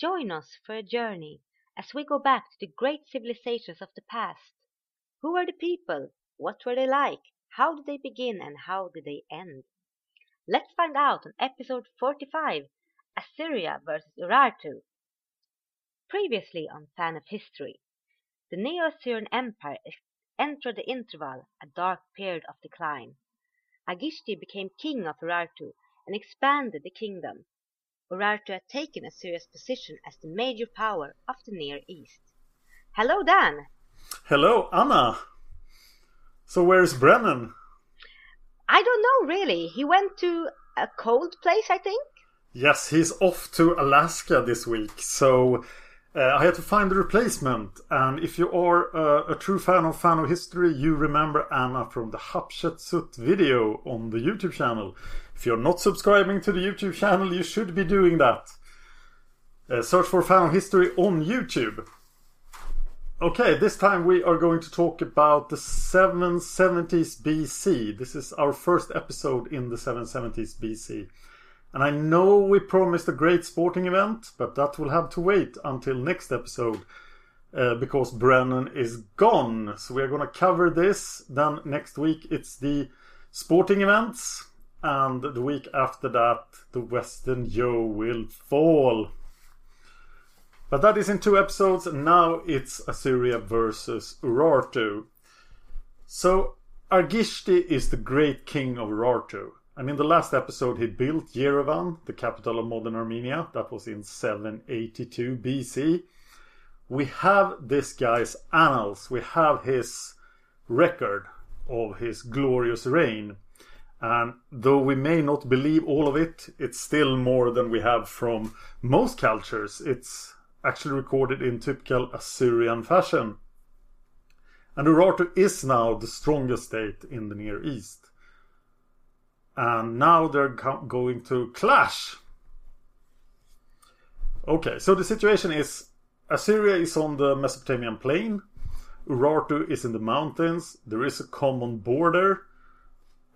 Join us for a journey as we go back to the great civilizations of the past. Who were the people? What were they like? How did they begin and how did they end? Let's find out on episode 45 Assyria vs. Urartu. Previously on Fan of History, the Neo Assyrian Empire entered the interval, a dark period of decline. Argishti became king of Urartu and expanded the kingdom. Urartu had taken a serious position as the major power of the Near East. Hello, Dan. Hello, Anna. So where's Brennan? I don't know really. He went to a cold place, I think. Yes, he's off to Alaska this week, so uh, I had to find a replacement. And if you are uh, a true fan of Fan of History, you remember Anna from the Hatshepsut video on the YouTube channel. If you're not subscribing to the YouTube channel, you should be doing that. Uh, search for Fan History on YouTube. Okay, this time we are going to talk about the 770s BC. This is our first episode in the 770s BC. And I know we promised a great sporting event, but that will have to wait until next episode uh, because Brennan is gone. So we are going to cover this. Then next week it's the sporting events. And the week after that, the Western Zhou will fall. But that is in two episodes, and now it's Assyria versus Urartu. So, Argishti is the great king of Urartu. And in the last episode, he built Yerevan, the capital of modern Armenia. That was in 782 BC. We have this guy's annals, we have his record of his glorious reign. And though we may not believe all of it, it's still more than we have from most cultures. It's actually recorded in typical Assyrian fashion. And Urartu is now the strongest state in the Near East. And now they're going to clash. Okay, so the situation is Assyria is on the Mesopotamian plain. Urartu is in the mountains. There is a common border.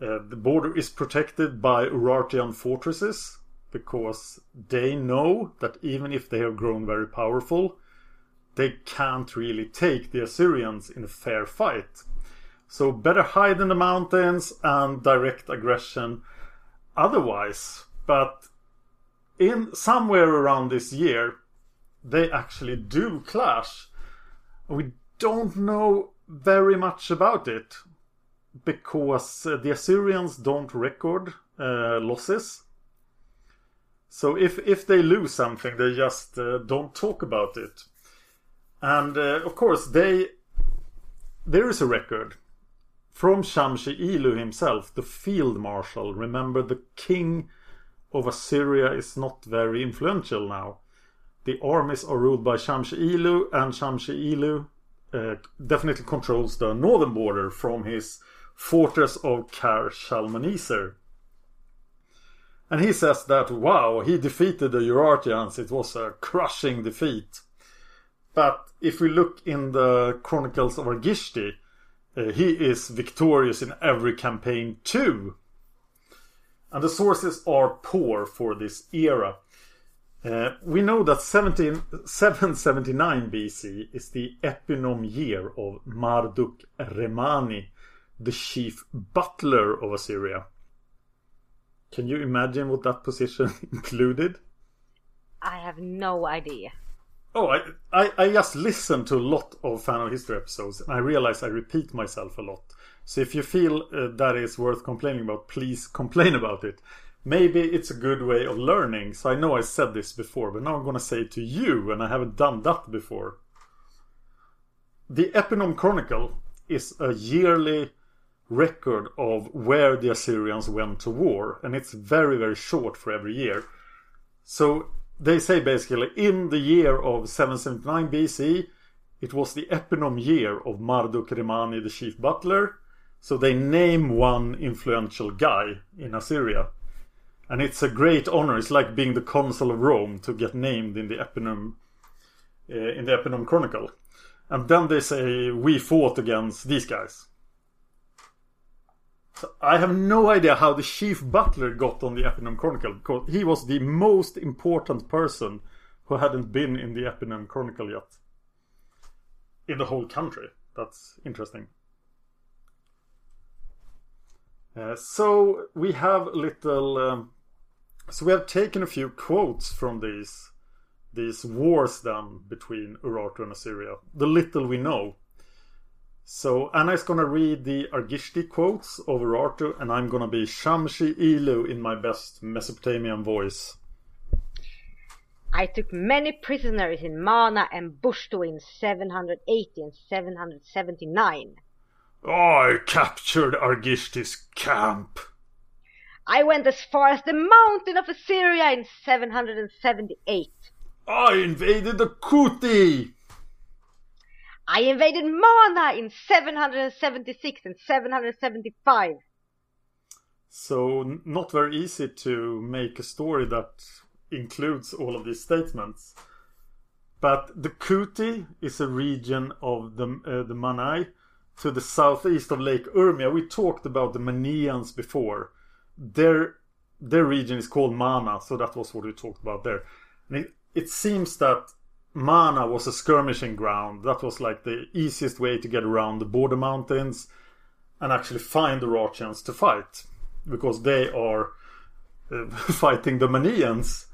Uh, the border is protected by Urartian fortresses because they know that even if they have grown very powerful, they can't really take the Assyrians in a fair fight. So better hide in the mountains and direct aggression otherwise. But in somewhere around this year, they actually do clash. We don't know very much about it because uh, the Assyrians don't record uh, losses so if if they lose something, they just uh, don't talk about it. And uh, of course, they there is a record from Shamshi Ilu himself, the field marshal. Remember, the king of Assyria is not very influential now. The armies are ruled by Shamshi Ilu, and Shamshi Ilu uh, definitely controls the northern border from his fortress of Kar Shalmaneser. And he says that, wow, he defeated the Urartians. It was a crushing defeat. But if we look in the Chronicles of Argishti, uh, he is victorious in every campaign too. And the sources are poor for this era. Uh, we know that 17, 779 BC is the eponym year of Marduk Remani, the chief butler of Assyria. Can you imagine what that position included? I have no idea. Oh, I, I, I just listened to a lot of Fan of History episodes and I realize I repeat myself a lot. So if you feel uh, that is worth complaining about, please complain about it. Maybe it's a good way of learning. So I know I said this before, but now I'm going to say it to you, and I haven't done that before. The Eponym Chronicle is a yearly record of where the Assyrians went to war, and it's very, very short for every year. So they say basically in the year of 779 BC, it was the eponym year of Marduk Remani, the chief butler. So they name one influential guy in Assyria. And it's a great honor. It's like being the consul of Rome to get named in the eponym uh, in the eponym chronicle. And then they say we fought against these guys. So I have no idea how the chief butler got on the eponym chronicle because he was the most important person who hadn't been in the eponym chronicle yet in the whole country. That's interesting. Uh, so we have little. Um, so we have taken a few quotes from these these wars then between Urartu and Assyria. The little we know. So Anna is gonna read the Argishti quotes over Urartu, and I'm gonna be Shamshi Ilu in my best Mesopotamian voice. I took many prisoners in Mana and Bushtu in 780 and 779. I captured Argishti's camp. I went as far as the mountain of Assyria in 778. I invaded the Kuti. I invaded Mana in 776 and 775. So not very easy to make a story that includes all of these statements. But the Kuti is a region of the uh, the Manai to the southeast of Lake Urmia. We talked about the Manians before. Their their region is called Mana, so that was what we talked about there. And it, it seems that Mana was a skirmishing ground. That was like the easiest way to get around the border mountains and actually find the Urartians to fight. Because they are uh, fighting the Manians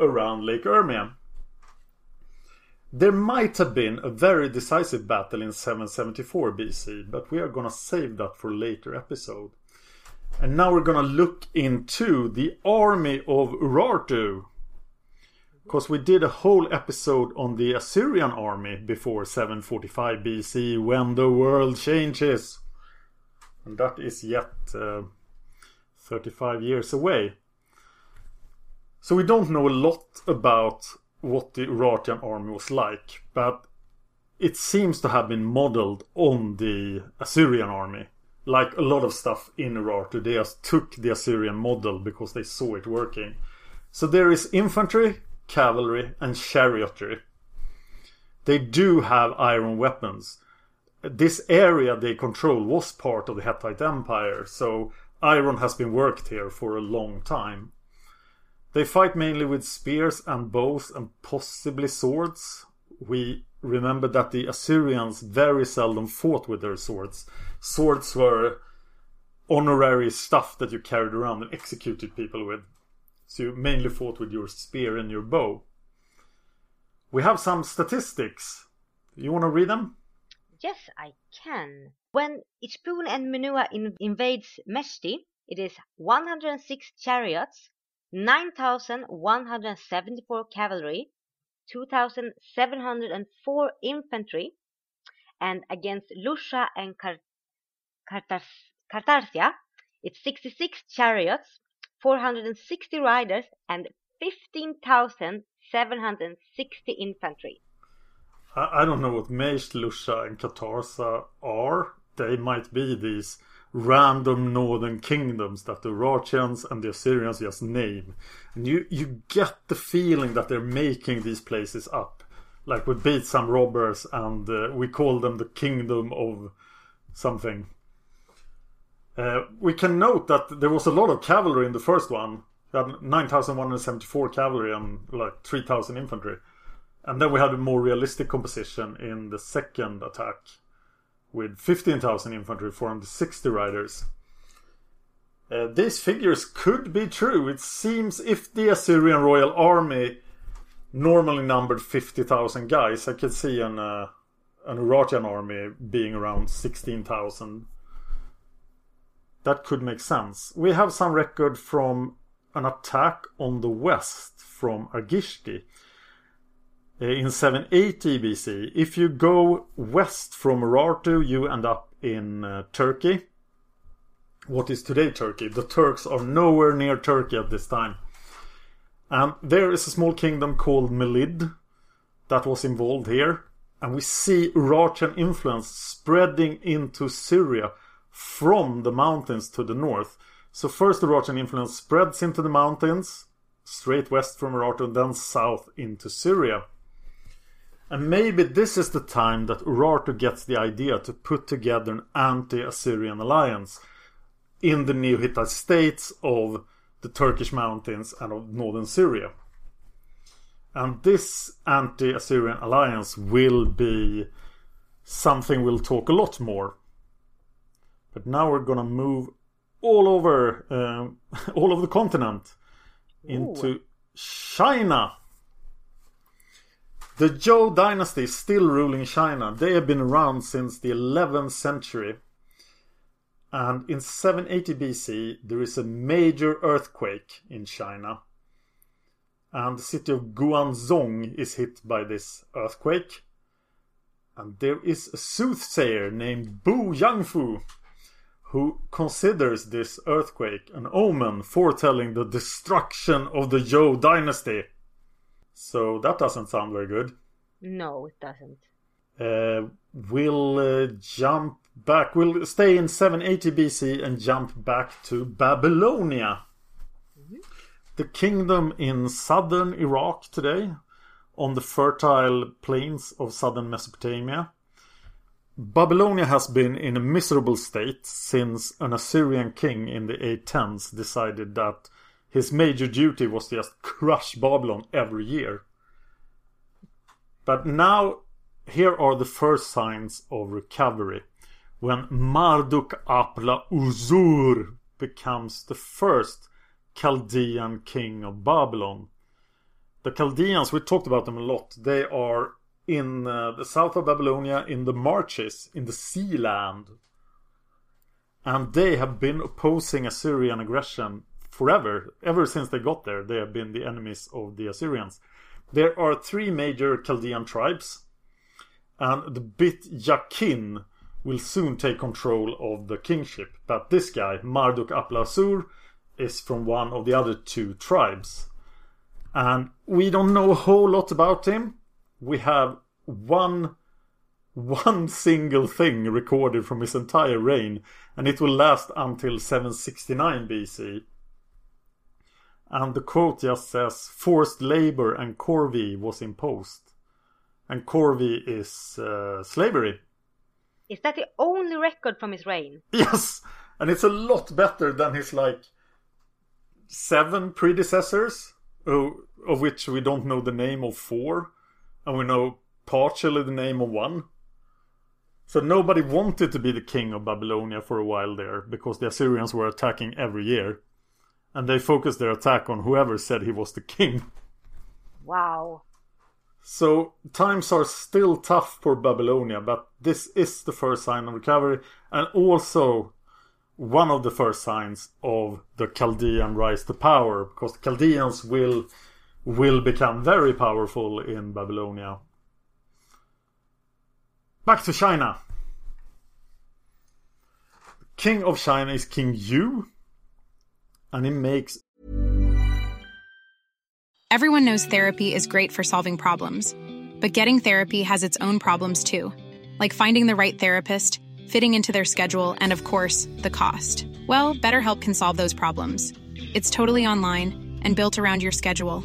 around Lake Urmia. There might have been a very decisive battle in 774 BC, but we are gonna save that for a later episode. And now we're gonna look into the army of Urartu. Because we did a whole episode on the Assyrian army before 745 BC when the world changes. And that is yet uh, 35 years away. So we don't know a lot about what the Urartian army was like, but it seems to have been modeled on the Assyrian army. Like a lot of stuff in Urartu, they just took the Assyrian model because they saw it working. So there is infantry, cavalry, and chariotry. They do have iron weapons. This area they control was part of the Hittite Empire, so iron has been worked here for a long time. They fight mainly with spears and bows and possibly swords. We remember that the Assyrians very seldom fought with their swords. Swords were honorary stuff that you carried around and executed people with. So you mainly fought with your spear and your bow. We have some statistics. You want to read them? Yes, I can. When Ichpun and Menua in- invades Meshti, it is 106 chariots, 9,174 cavalry, 2,704 infantry, and against Lusha and Cartarsia, it's 66 chariots, 460 riders, and 15,760 infantry. I, I don't know what Meish, Lusha, and Katarsa are. They might be these random northern kingdoms that the Urartians and the Assyrians just name. And you, you get the feeling that they're making these places up. Like we beat some robbers and uh, we call them the kingdom of something. Uh, we can note that there was a lot of cavalry in the first one. We had 9,174 cavalry and like 3,000 infantry. And then we had a more realistic composition in the second attack with 15,000 infantry, formed 60 riders. Uh, these figures could be true. It seems if the Assyrian royal army normally numbered 50,000 guys, I could see an, uh, an Urartian army being around 16,000. That could make sense. We have some record from an attack on the west from Argishti uh, in 780 BC. If you go west from Urartu, you end up in uh, Turkey. What is today Turkey? The Turks are nowhere near Turkey at this time. And there is a small kingdom called Melid that was involved here. And we see Urartian influence spreading into Syria from the mountains to the north. So first the Urartian influence spreads into the mountains, straight west from Urartu, then south into Syria. And maybe this is the time that Urartu gets the idea to put together an anti-Assyrian alliance in the Neo-Hittite states of the Turkish mountains and of northern Syria. And this anti-Assyrian alliance will be something we'll talk a lot more. But now we're gonna move all over, uh, all over the continent into Ooh. China. The Zhou dynasty is still ruling China. They have been around since the 11th century. And in 780 BC, there is a major earthquake in China. And the city of Guanzhong is hit by this earthquake. And there is a soothsayer named Bu Yangfu who considers this earthquake an omen foretelling the destruction of the Zhou dynasty. So that doesn't sound very good. No, it doesn't. Uh, we'll uh, jump back. We'll stay in 780 BC and jump back to Babylonia. Mm-hmm. The kingdom in southern Iraq today, on the fertile plains of southern Mesopotamia. Babylonia has been in a miserable state since an Assyrian king in the 810s decided that his major duty was to just crush Babylon every year. But now, here are the first signs of recovery. When Marduk Apla Usur becomes the first Chaldean king of Babylon. The Chaldeans, we talked about them a lot. They are in uh, the south of Babylonia, in the marches, in the sea land. And they have been opposing Assyrian aggression forever. Ever since they got there, they have been the enemies of the Assyrians. There are three major Chaldean tribes, and the Bit Yakin will soon take control of the kingship. But this guy, Marduk Aplasur, is from one of the other two tribes. And we don't know a whole lot about him. We have one one single thing recorded from his entire reign, and it will last until 769 BC. And the quote just says forced labor and corvée was imposed. And corvée is uh, slavery. Is that the only record from his reign? Yes! And it's a lot better than his like seven predecessors, of which we don't know the name of four, and we know partially the name of one. So nobody wanted to be the king of Babylonia for a while there because the Assyrians were attacking every year and they focused their attack on whoever said he was the king. Wow. So times are still tough for Babylonia, but this is the first sign of recovery, and also one of the first signs of the Chaldean rise to power, because the Chaldeans will will become very powerful in Babylonia. Back to China. King of China is King Yu, and he makes. Everyone knows therapy is great for solving problems, but getting therapy has its own problems too, like finding the right therapist, fitting into their schedule, and of course, the cost. Well, BetterHelp can solve those problems. It's totally online and built around your schedule.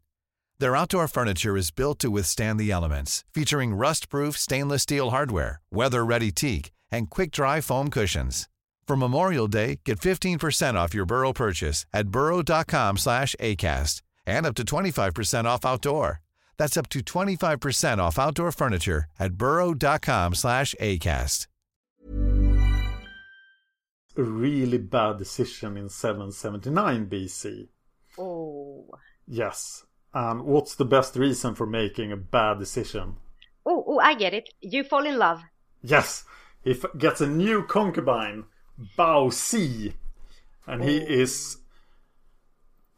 Their outdoor furniture is built to withstand the elements, featuring rust-proof stainless steel hardware, weather-ready teak, and quick-dry foam cushions. For Memorial Day, get 15% off your Burrow purchase at burrow.com slash ACAST and up to 25% off outdoor. That's up to 25% off outdoor furniture at burrow.com slash ACAST. A really bad decision in 779 BC. Oh. Yes. And what's the best reason for making a bad decision? Oh, oh, I get it. You fall in love. Yes, he f- gets a new concubine, Bao Si, and he is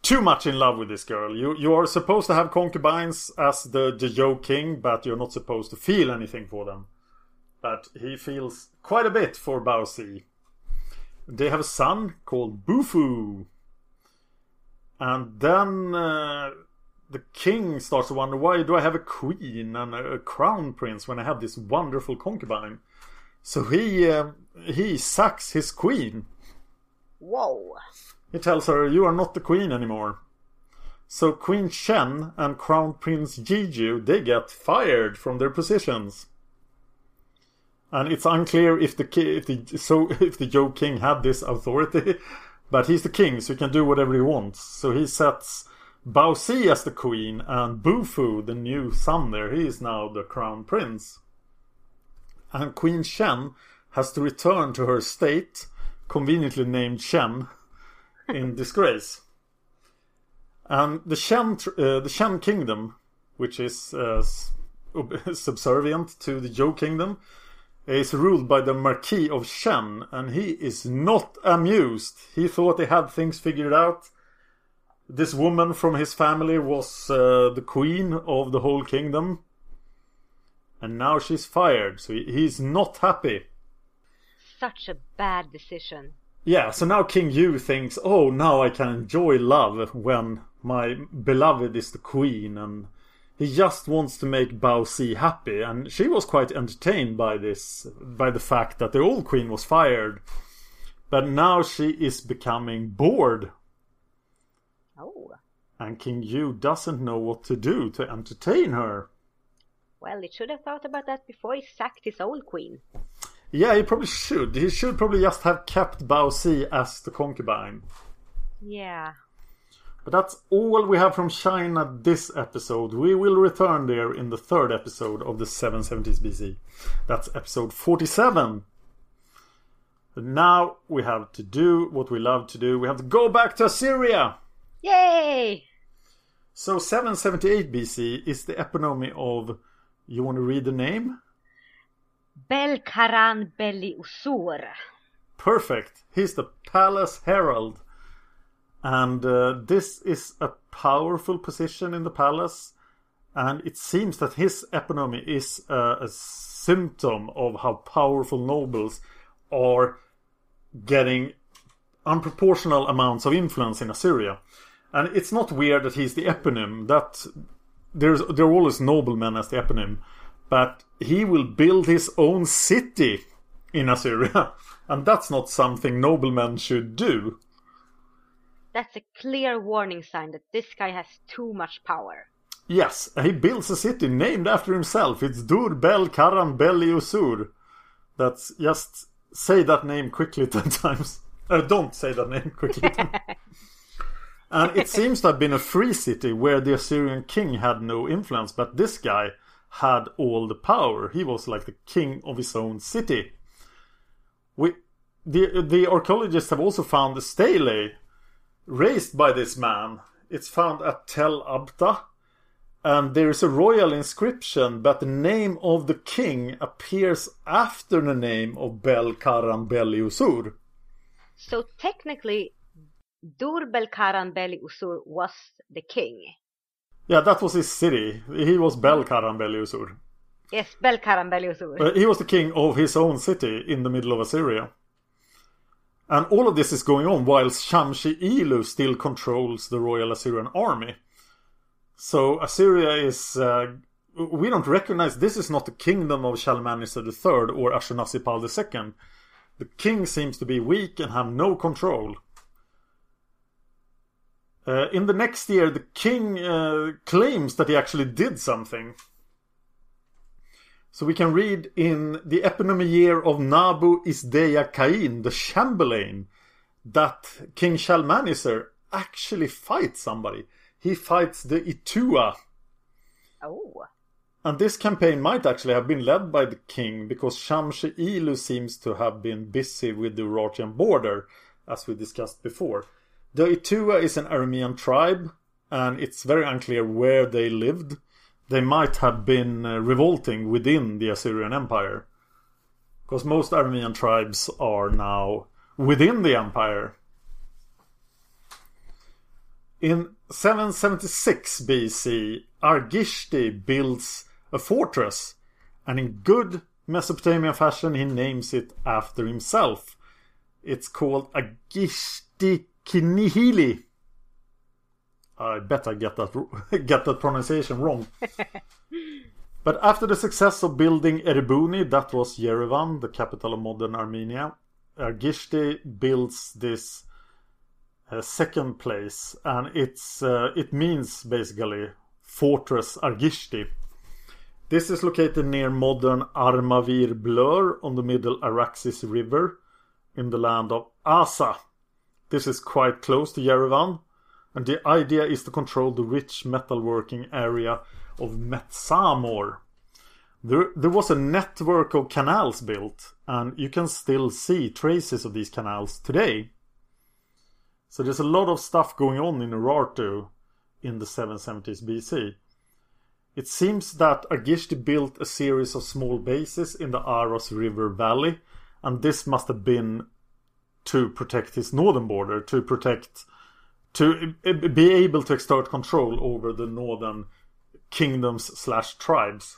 too much in love with this girl. You you are supposed to have concubines as the the Zhou king, but you're not supposed to feel anything for them. But he feels quite a bit for Bao Si. They have a son called Bufu, and then. Uh, the king starts to wonder why do I have a queen and a crown prince when I have this wonderful concubine? So he uh, he sacks his queen. Whoa. He tells her, "You are not the queen anymore." So Queen Shen and Crown Prince Jiju they get fired from their positions. And it's unclear if the if the so if the Zhou King had this authority, but he's the king, so he can do whatever he wants. So he sets Bao Si as the queen, and Bufu, the new son there, he is now the crown prince. And Queen Shen has to return to her state, conveniently named Shen, in disgrace. And the Shen, uh, the Shen kingdom, which is uh, subservient to the Zhou kingdom, is ruled by the Marquis of Shen, and he is not amused. He thought he had things figured out this woman from his family was uh, the queen of the whole kingdom. And now she's fired, so he's not happy. Such a bad decision. Yeah, so now King Yu thinks, oh, now I can enjoy love when my beloved is the queen, and he just wants to make Bao Si happy. And she was quite entertained by this, by the fact that the old queen was fired. But now she is becoming bored Oh. And King Yu doesn't know what to do to entertain her. Well, he should have thought about that before he sacked his old queen. Yeah, he probably should. He should probably just have kept Bao Si as the concubine. Yeah. But that's all we have from China this episode. We will return there in the third episode of the 770s BC. That's episode 47. But now we have to do what we love to do. We have to go back to Assyria. Yay! So 778 BC is the eponymy of. You want to read the name? Belkaran Belli Usur. Perfect. He's the palace herald. And uh, this is a powerful position in the palace. And it seems that his eponymy is uh, a symptom of how powerful nobles are getting unproportional amounts of influence in Assyria. And it's not weird that he's the eponym. That there's there are always noblemen as the eponym, but he will build his own city in Assyria, and that's not something noblemen should do. That's a clear warning sign that this guy has too much power. Yes, he builds a city named after himself. It's Dur Bel Usur. That's just say that name quickly ten times. Uh, don't say that name quickly. and it seems to have been a free city where the Assyrian king had no influence, but this guy had all the power. He was like the king of his own city. We, the the archaeologists have also found a stele raised by this man. It's found at Tel Abta, and there is a royal inscription, but the name of the king appears after the name of Bel Karan Beli Usur. So technically, Dur Belkaran Beli Usur was the king. Yeah, that was his city. He was Bel Karan Beli Usur. Yes, Belkaran Beli Usur. Uh, he was the king of his own city in the middle of Assyria. And all of this is going on whilst Shamshi Ilu still controls the royal Assyrian army. So Assyria is. Uh, we don't recognize this is not the kingdom of Shalmaneser III or Ashurnasirpal II. The king seems to be weak and have no control. Uh, in the next year, the king uh, claims that he actually did something. So we can read in the eponymy year of Nabu Isdeya Cain, the Chamberlain, that King Shalmaneser actually fights somebody. He fights the Itua. Oh. And this campaign might actually have been led by the king because Shamshi Ilu seems to have been busy with the Urartian border, as we discussed before. The Itua is an Aramean tribe, and it's very unclear where they lived. They might have been uh, revolting within the Assyrian Empire. Because most Aramean tribes are now within the empire. In 776 BC, Argishti builds a fortress, and in good Mesopotamian fashion, he names it after himself. It's called Argishti Kinihili. I bet I get that get that pronunciation wrong. but after the success of building Erebuni, that was Yerevan, the capital of modern Armenia, Argishti builds this uh, second place, and it's uh, it means basically fortress Argishti. This is located near modern Armavir Blur on the middle Araxes River in the land of Asa. This is quite close to Yerevan, and the idea is to control the rich metalworking area of Metsamor. There, there was a network of canals built, and you can still see traces of these canals today. So there's a lot of stuff going on in Urartu in the 770s BC. It seems that Argishti built a series of small bases in the Aros River Valley, and this must have been to protect his northern border, to protect, to be able to exert control over the northern kingdoms slash tribes.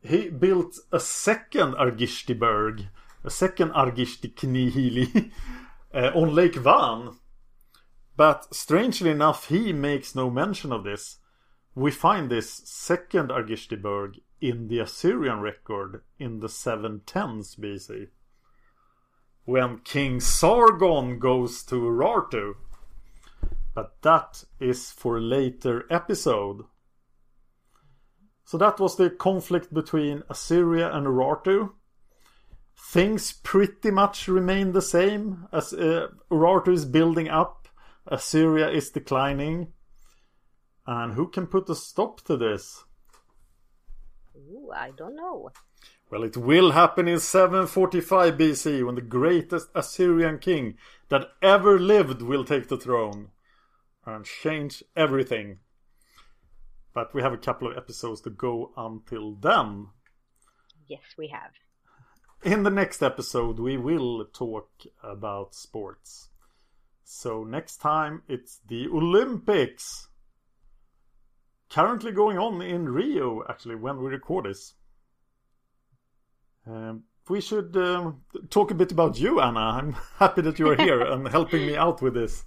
He built a second Argishtiberg, a second Argishti Knihili, uh, on Lake Van. But strangely enough, he makes no mention of this. We find this second Argishtiberg in the Assyrian record in the 710s BC when King Sargon goes to Urartu. But that is for later episode. So that was the conflict between Assyria and Urartu. Things pretty much remain the same as uh, Urartu is building up, Assyria is declining. And who can put a stop to this? Ooh, I don't know. Well, it will happen in 745 BC when the greatest Assyrian king that ever lived will take the throne and change everything. But we have a couple of episodes to go until then. Yes, we have. In the next episode, we will talk about sports. So, next time, it's the Olympics. Currently going on in Rio, actually, when we record this. Um, we should um, talk a bit about you, Anna. I'm happy that you're here and helping me out with this.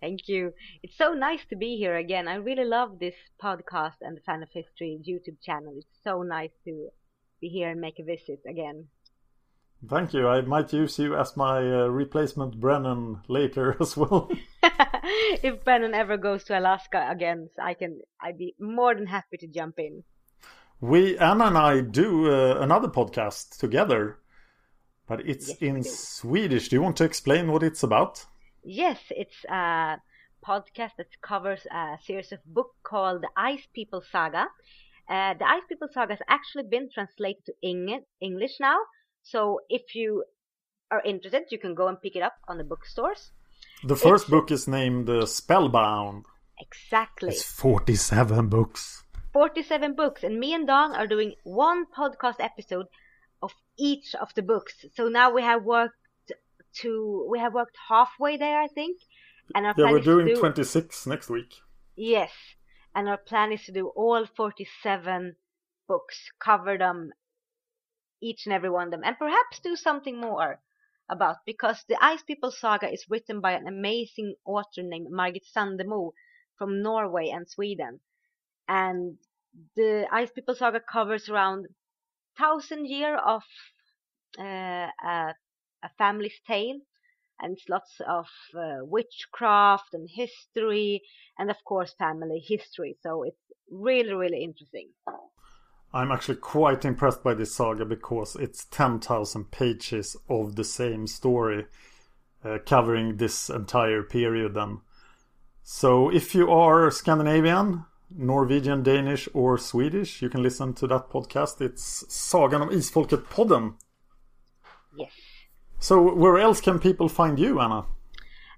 Thank you. It's so nice to be here again. I really love this podcast and the Fan of History YouTube channel. It's so nice to be here and make a visit again. Thank you. I might use you as my uh, replacement Brennan later as well. if Brennan ever goes to Alaska again, I can. I'd be more than happy to jump in. We Anna and I do uh, another podcast together, but it's Yes, in. Swedish. Do you want to explain what it's about? Yes, it's a podcast that covers a series of book called the Ice People Saga. Uh, the Ice People Saga has actually been translated to Eng- English now, so if you are interested, you can go and pick it up on the bookstores. The first it's, book is named uh, Spellbound. Exactly. It's 47 books. 47 books, and me and Don are doing one podcast episode of each of the books. So now we have worked to we have worked halfway there, I think. And our yeah, we're doing do, 26 next week. Yes, and our plan is to do all 47 books, cover them, each and every one of them, and perhaps do something more about because the Ice People saga is written by an amazing author named Margit Sandemo from Norway and Sweden, and the Ice People saga covers around thousand year of uh, a, a family's tale and it's lots of uh, witchcraft and history and of course family history. So it's really really interesting. I'm actually quite impressed by this saga because it's 10,000 pages of the same story uh, covering this entire period then. So if you are scandinavian norwegian danish or swedish you can listen to that podcast it's sagan om isfolket podden yes so, where else can people find you, Anna?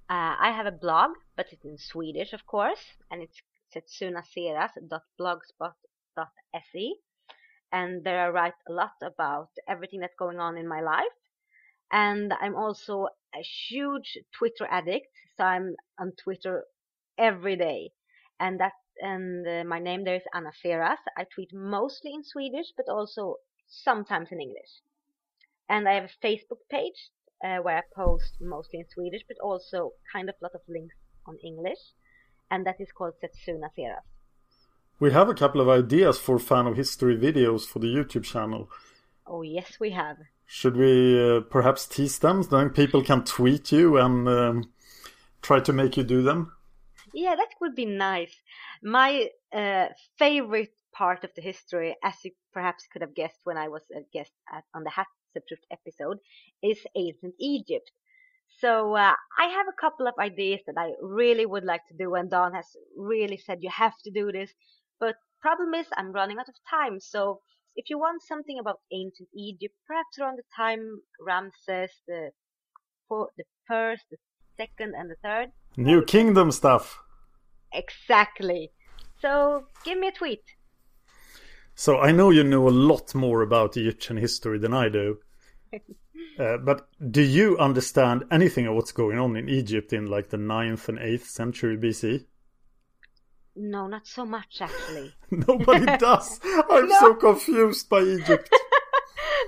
Uh, I have a blog, but it's in Swedish, of course, and it's setsunaseras.blogspot.se. And there I write a lot about everything that's going on in my life. And I'm also a huge Twitter addict, so I'm on Twitter every day. And that and uh, my name there is Anna Feras. I tweet mostly in Swedish, but also sometimes in English. And I have a Facebook page uh, where I post mostly in Swedish, but also kind of a lot of links on English, and that is called Setsuna Seras. We have a couple of ideas for fan of history videos for the YouTube channel. Oh yes, we have. Should we uh, perhaps tease them? Then people can tweet you and um, try to make you do them. Yeah, that would be nice. My uh, favorite part of the history, as you perhaps could have guessed when I was a guest at, on the Hat Truth episode is ancient Egypt. So uh, I have a couple of ideas that I really would like to do, and Don has really said you have to do this. But problem is I'm running out of time. So if you want something about ancient Egypt, perhaps around the time Ramses the for the first, the second, and the third. New Kingdom stuff. Exactly. So give me a tweet. So I know you know a lot more about Egyptian history than I do. Uh, but do you understand anything of what's going on in Egypt in like the 9th and 8th century BC? No, not so much actually. Nobody does. I'm no. so confused by Egypt.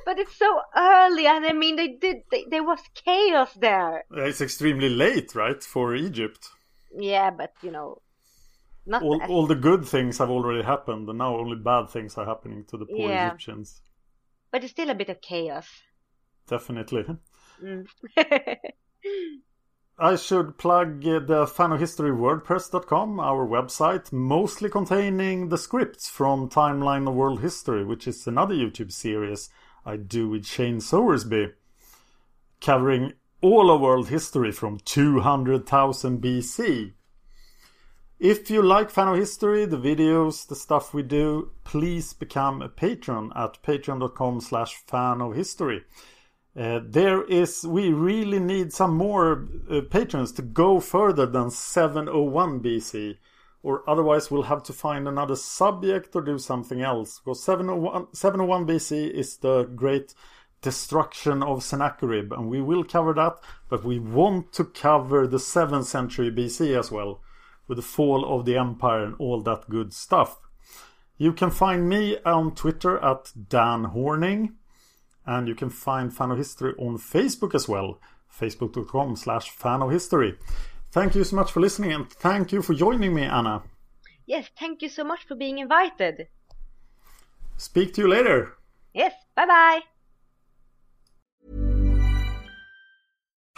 But it's so early, and I mean, they did. They, there was chaos there. It's extremely late, right, for Egypt. Yeah, but you know, not all, all the good things have already happened, and now only bad things are happening to the poor yeah. Egyptians. But it's still a bit of chaos. Definitely. Mm. I should plug the fanohistory.wordpress.com, our website, mostly containing the scripts from Timeline of World History, which is another YouTube series I do with Shane Sowersby, covering all of world history from 200,000 BC. If you like Fan of History, the videos, the stuff we do, please become a patron at patreon.com slash fan of history. Uh, there is, we really need some more uh, patrons to go further than 701 BC, or otherwise we'll have to find another subject or do something else. Because 701, 701 BC is the great destruction of Sennacherib, and we will cover that, but we want to cover the 7th century BC as well with the fall of the empire and all that good stuff. You can find me on Twitter at Dan Horning. And you can find Fan of History on Facebook as well. Facebook.com slash fan of history. Thank you so much for listening and thank you for joining me, Anna. Yes, thank you so much for being invited. Speak to you later. Yes, bye bye.